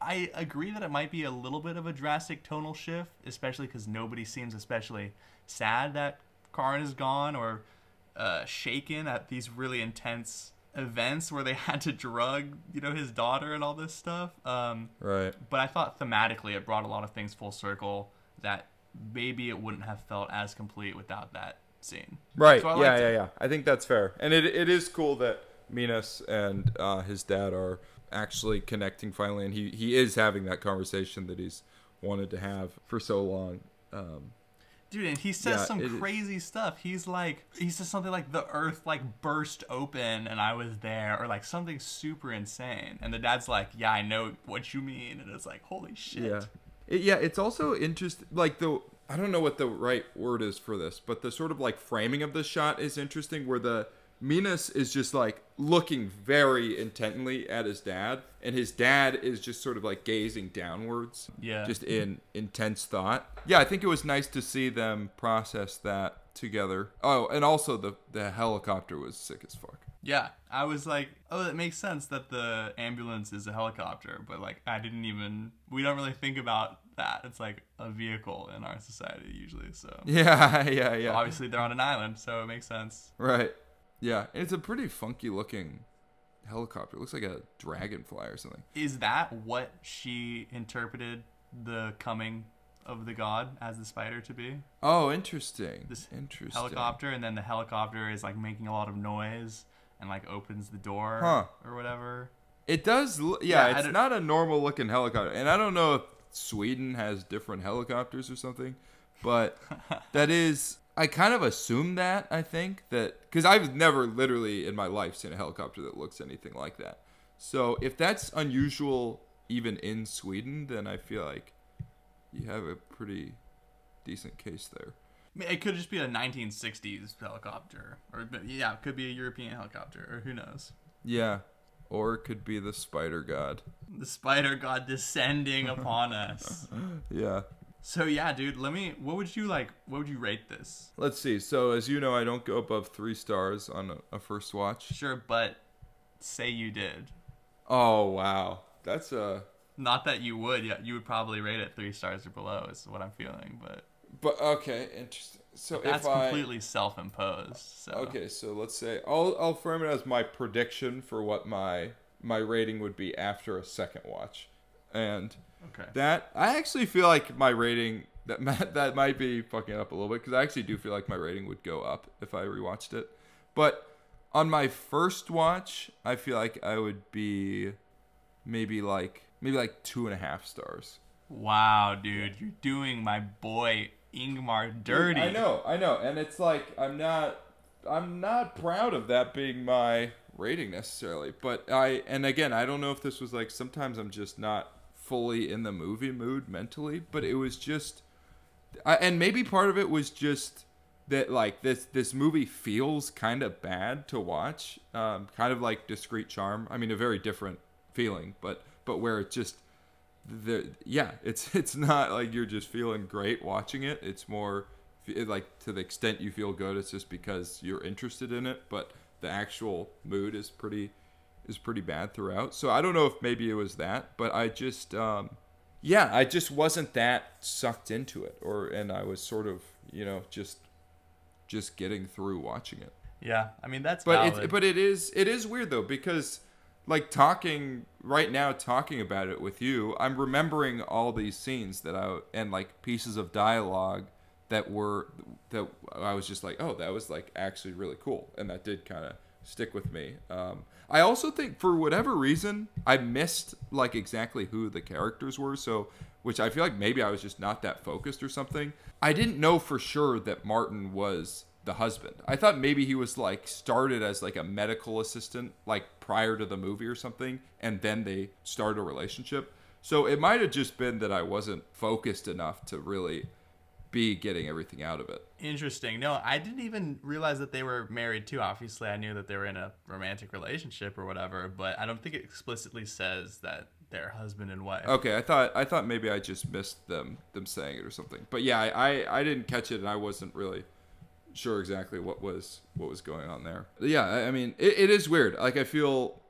I agree that it might be a little bit of a drastic tonal shift, especially because nobody seems especially sad that Karin is gone or uh, shaken at these really intense events where they had to drug, you know, his daughter and all this stuff. Um, right. but I thought thematically it brought a lot of things full circle that maybe it wouldn't have felt as complete without that scene. Right. So yeah, yeah, it. yeah. I think that's fair. And it it is cool that Minus and uh, his dad are actually connecting finally, and he he is having that conversation that he's wanted to have for so long. Um, Dude, and he says Yeah, some it is. crazy stuff. He's like, he says something like the earth like burst open and I was there, or like something super insane. And the dad's like, yeah, I know what you mean. And it's like, holy shit. yeah. It, yeah. It's also interesting. Like the I don't know what the right word is for this, but the sort of like framing of the shot is interesting, where the Minus is just like looking very intently at his dad, and his dad is just sort of like gazing downwards. Yeah. just in intense thought. Yeah, I think it was nice to see them process that together. Oh, and also the the helicopter was sick as fuck. Yeah. I was like, oh, it makes sense that the ambulance is a helicopter, but like, I didn't even, we don't really think about that. It's like a vehicle in our society usually. So Yeah, yeah, yeah. obviously they're on an island, so it makes sense. Right. Yeah, it's a pretty funky looking helicopter. It looks like a dragonfly or something. Is that what she interpreted the coming of the god as the spider to be? Oh, interesting. This interesting. Helicopter, and then the helicopter is like making a lot of noise and like opens the door Huh. or whatever. It does. l- Yeah, Yeah, it's not a normal looking helicopter, and I don't know if Sweden has different helicopters or something, but that is. I kind of assume that. I think that because I've never literally in my life seen a helicopter that looks anything like that. So if that's unusual even in Sweden, then I feel like you have a pretty decent case there. Mean, It could just be a 1960s helicopter, or yeah, it could be a European helicopter, or who knows. Yeah, or it could be the spider god. The spider god descending upon us. Yeah. So yeah, dude, let me. What would you like? What would you rate this? Let's see. So as you know, I don't go above three stars on a, a first watch. Sure, but say you did. Oh wow, that's a. Not that you would. Yeah, you would probably rate it three stars or below. Is what I'm feeling, but But okay, interesting. So that's if I completely self-imposed. So okay, so let's say I'll I'll frame it as my prediction for what my my rating would be after a second watch, and okay. that I actually feel like my rating that ma- that might be fucking up a little bit because I actually do feel like my rating would go up if I rewatched it, but on my first watch, I feel like I would be maybe like maybe like two and a half stars. Wow, dude, you're doing my boy Ingmar dirty. I know, I know, and it's like I'm not, I'm not proud of that being my rating necessarily. But I, and again, I don't know if this was like sometimes I'm just not fully in the movie mood mentally, but it was just, I, and maybe part of it was just that like this this movie feels kind of bad to watch, um, kind of like Discreet Charm. I mean, a very different feeling, but but where it just the yeah, it's it's not like you're just feeling great watching it. It's more like to the extent you feel good, it's just because you're interested in it. But the actual mood is pretty is pretty bad throughout. So I don't know if maybe it was that, but I just um, yeah, I just wasn't that sucked into it, or and I was sort of you know just just getting through watching it. Yeah, I mean that's But valid. it but it is it is weird though because like talking right now talking about it with you, I'm remembering all these scenes that I and like pieces of dialogue that were that I was just like, oh, that was like actually really cool, and that did kind of stick with me. Um, I also think for whatever reason I missed like exactly who the characters were, so which I feel like maybe I was just not that focused or something. I didn't know for sure that Martin was the husband. I thought maybe he was like started as like a medical assistant like prior to the movie or something and then they started a relationship. So it might have just been that I wasn't focused enough to really be getting everything out of it. Interesting. No, I didn't even realize that they were married too. Obviously, I knew that they were in a romantic relationship or whatever, but I don't think it explicitly says that they're husband and wife. Okay, I thought I thought maybe I just missed them them saying it or something. But yeah, I, I, I didn't catch it and I wasn't really sure exactly what was what was going on there. Yeah, I, mean it, it is weird. Like I feel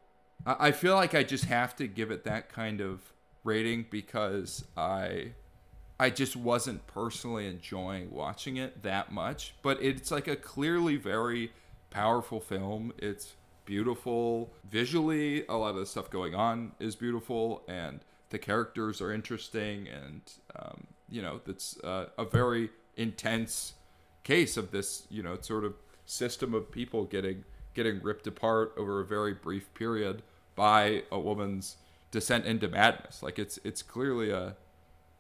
I I feel like I just have to give it that kind of rating because I I just wasn't personally enjoying watching it that much. But it's like a clearly very powerful film. It's beautiful visually. A lot of the stuff going on is beautiful, and the characters are interesting. And um, you know, it's uh, a very intense case of this. You know, sort of system of people getting getting ripped apart over a very brief period by a woman's descent into madness. Like it's it's clearly a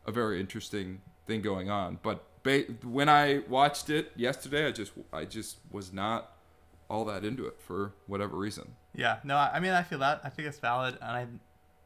a very interesting thing going on. But ba- when I watched it yesterday, I just I just was not all that into it for whatever reason. Yeah, no, I I mean, I feel that. I think it's valid. And I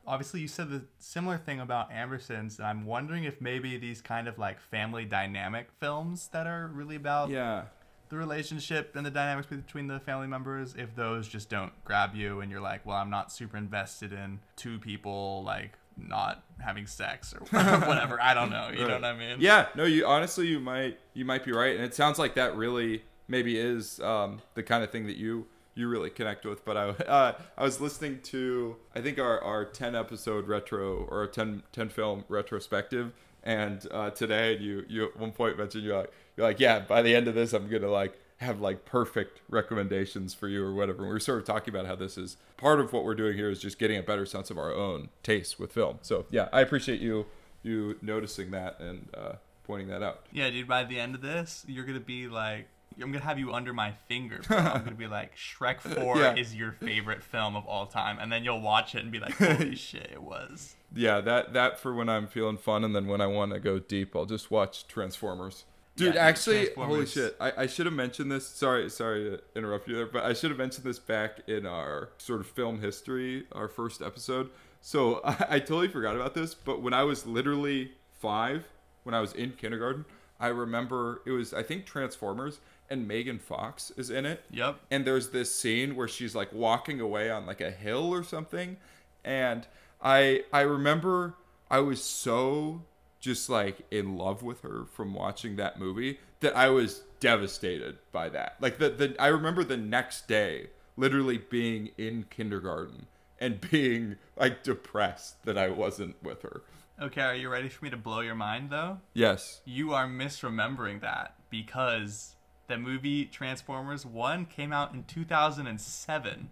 obviously, you said the similar thing about Ambersons. And I'm wondering if maybe these kind of like family dynamic films that are really about Yeah. the relationship and the dynamics between the family members, if those just don't grab you and you're like, well, I'm not super invested in two people like not having sex or whatever. I don't know. You know what I mean? Yeah, no, you honestly you might you might be right, and it sounds like that really maybe is um, the kind of thing that you you really connect with. But I uh, I was listening to I think our our ten episode retro or 10, 10 film retrospective, and uh, today you you at one point mentioned you're like you're like yeah by the end of this I'm gonna like have like perfect recommendations for you or whatever. And we were sort of talking about how this is part of what we're doing here is just getting a better sense of our own taste with film. So yeah, I appreciate you you noticing that and uh, pointing that out. Yeah, dude. By the end of this, you're gonna be like, I'm gonna have you under my finger. Bro. I'm gonna be like, Shrek Four Yeah. is your favorite film of all time, and then you'll watch it and be like, holy shit, it was. Yeah, that that for when I'm feeling fun, and then when I want to go deep, I'll just watch Transformers. Dude, Yeah, actually, holy shit! I, I should have mentioned this. Sorry, sorry to interrupt you there, but I should have mentioned this back in our sort of film history, our first episode. So I, I totally forgot about this. But when I was literally five, when I was in kindergarten, I remember it was I think Transformers, and Megan Fox is in it. Yep. and there's this scene where she's like walking away on like a hill or something. And i i remember i was so just like in love with her from watching that movie that i was devastated by that. Like the, the i remember the next day literally being in kindergarten and being like depressed that i wasn't with her. Okay, are you ready for me to blow your mind though? yes. You are misremembering that because the movie Transformers 1 came out in 2007,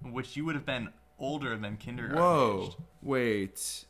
which you would have been older than kindergarten. whoa aged. wait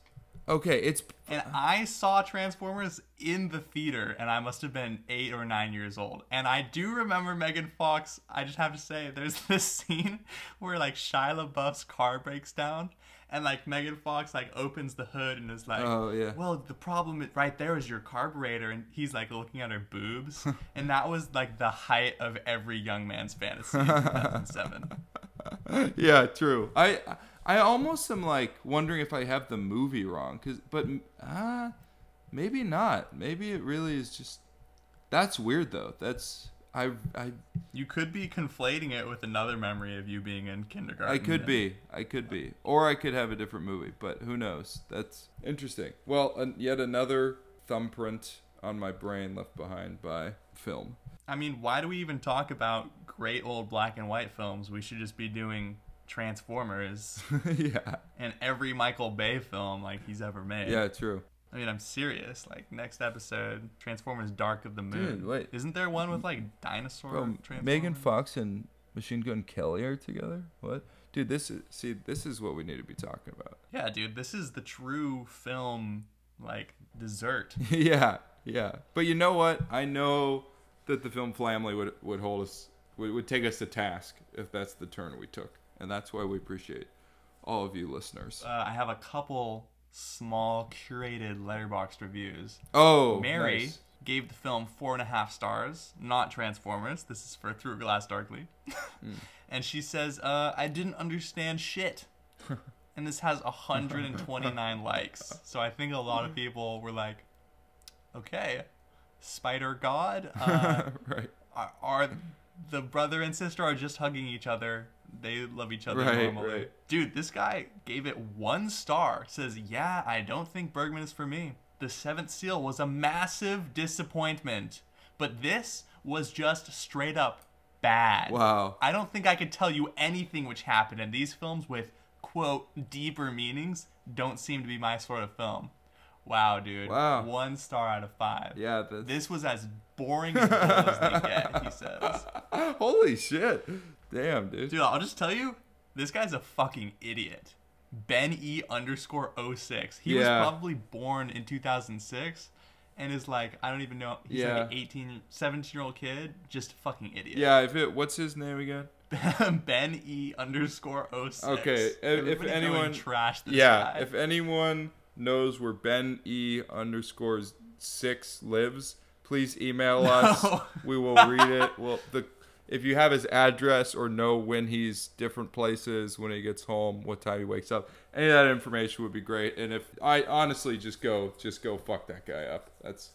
okay it's And I saw Transformers in the theater, and I must have been eight or nine years old. And I do remember Megan Fox. I just have to say, there's this scene where like Shia LaBeouf's car breaks down, and like Megan Fox like opens the hood and is like, Oh, yeah. well, the problem right there is your carburetor," and he's like looking at her boobs, and that was like the height of every young man's fantasy in 2007. yeah, true. I I almost am like wondering if I have the movie wrong, cause but ah, maybe not. Maybe it really is just. That's weird though. That's I I You could be conflating it with another memory of you being in kindergarten. I could be. I could be. Or I could have a different movie, but who knows? That's interesting. Well, an yet another thumbprint on my brain left behind by film. I mean, why do we even talk about great old black and white films? We should just be doing Transformers yeah. and every Michael Bay film like he's ever made. Yeah, true. I mean, I'm serious. Like next episode, Transformers: Dark of the Moon. Dude, wait. Isn't there one with like dinosaur? Bro, Transformers? Megan Fox and Machine Gun Kelly are together? What? Dude, this is see, this is what we need to be talking about. Yeah, dude, this is the true film like dessert. yeah, yeah. But you know what? I know that the film family would would hold us would, would take us to task if that's the turn we took. And that's why we appreciate all of you listeners. Uh, I have a couple small curated letterboxd reviews. oh, Mary nice. gave the film four and a half stars, not Transformers. This is for Through Glass Darkly. and she says, uh, I didn't understand shit. and this has 129 likes. So I think a lot of people were like, okay, Spider God? Uh, right. are, are the brother and sister are just hugging each other. They love each other Right, normally. right. Dude, this guy gave it one star. Says, "Yeah, I don't think Bergman is for me. The Seventh Seal was a massive disappointment, but this was just straight up bad. Wow. I don't think I could tell you anything which happened in these films with quote deeper meanings. Don't seem to be my sort of film. Wow, dude. Wow. One star out of five. Yeah, that's This was as boring as as they get, he says. Holy shit. Damn, dude. Dude, I'll just tell you, this guy's a fucking idiot. Ben E underscore 06. He Yeah. was probably born in 2006 and is like, I don't even know. He's Yeah. like an 18, 17 year old kid. Just a fucking idiot. Yeah, if it what's his name again? ben E underscore 06. Okay, if- if Everybody go and anyone- trash this yeah, guy. if anyone knows where Ben E underscores six lives, please email us. No. We will read it. Well, the if you have his address or know when he's different places, when he gets home, what time he wakes up, any of that information would be great. And if I honestly just go, just go fuck that guy up. That's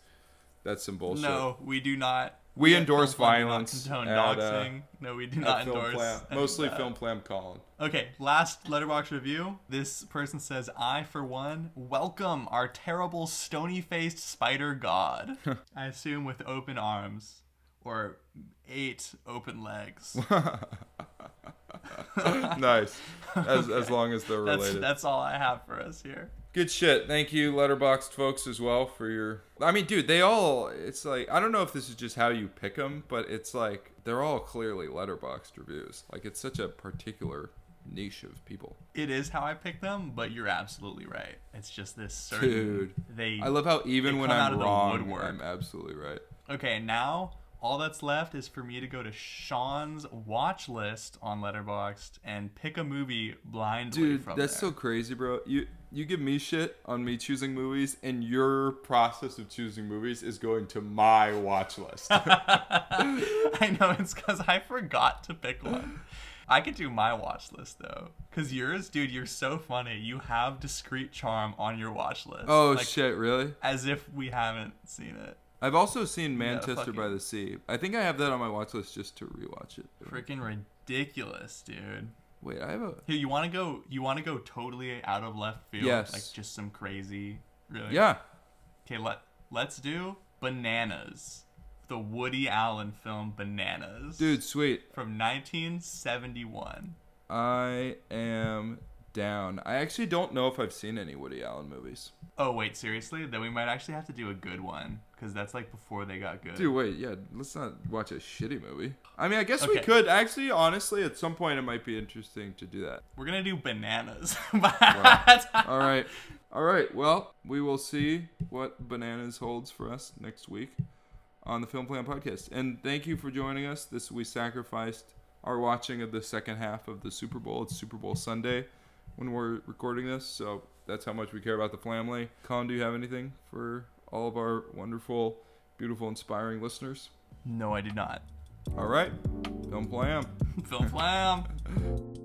that's some bullshit. no, we do not. We endorse Film Flam do not violence at, uh, no, we do not endorse. Flam- any of mostly that. film flam Colin. Okay, last Letterboxd review. This person says, I, for one, welcome our terrible stony faced spider god. I assume with open arms or eight open legs. nice, as as long as they're That's, related. that's all I have for us here. Good shit. Thank you, Letterboxd folks, as well for your. I mean, dude, they all. It's like I don't know if this is just how you pick them, but it's like they're all clearly Letterboxd reviews. Like it's such a particular niche of people. It is how I pick them, but you're absolutely right. It's just this certain. Dude, they. I love how even when I'm wrong. I'm absolutely right. Okay, now all that's left is for me to go to Sean's watch list on Letterboxd and pick a movie blindly Dude, from that's there. so crazy, bro. You you give me shit on me choosing movies, and your process of choosing movies is going to my watch list. I know it's because I forgot to pick one. I could do my watch list though, cause yours, dude, you're so funny. You have discreet charm on your watch list. oh Like, shit, really? As if we haven't seen it. I've also seen Manchester fucking- by the Sea. I think I have that on my watch list just to rewatch it. Freaking ridiculous, dude. Wait, I have a Here, you want to go? You want to go totally out of left field? Yes. Like just some crazy, really? yeah. Okay, let let's do Bananas, the Woody Allen film Bananas, Dude, sweet. from 1971. I am down. I actually don't know if I've seen any Woody Allen movies. Oh wait, seriously? Then we might actually have to do a good one because that's like before they got good. Dude, wait, yeah, let's not watch a shitty movie. I mean, I guess we Okay. could. Actually, honestly, at some point it might be interesting to do that. We're gonna do Bananas. All right. All right. Well, we will see what Bananas holds for us next week on the Film Flam Podcast. And thank you for joining us. This we sacrificed our watching of the second half of the Super Bowl. It's Super Bowl Sunday when we're recording this, so that's how much we care about the flamily. Colin, do you have anything for all of our wonderful, beautiful, inspiring listeners? no, I did not. All right. Film Flam. Film Flam.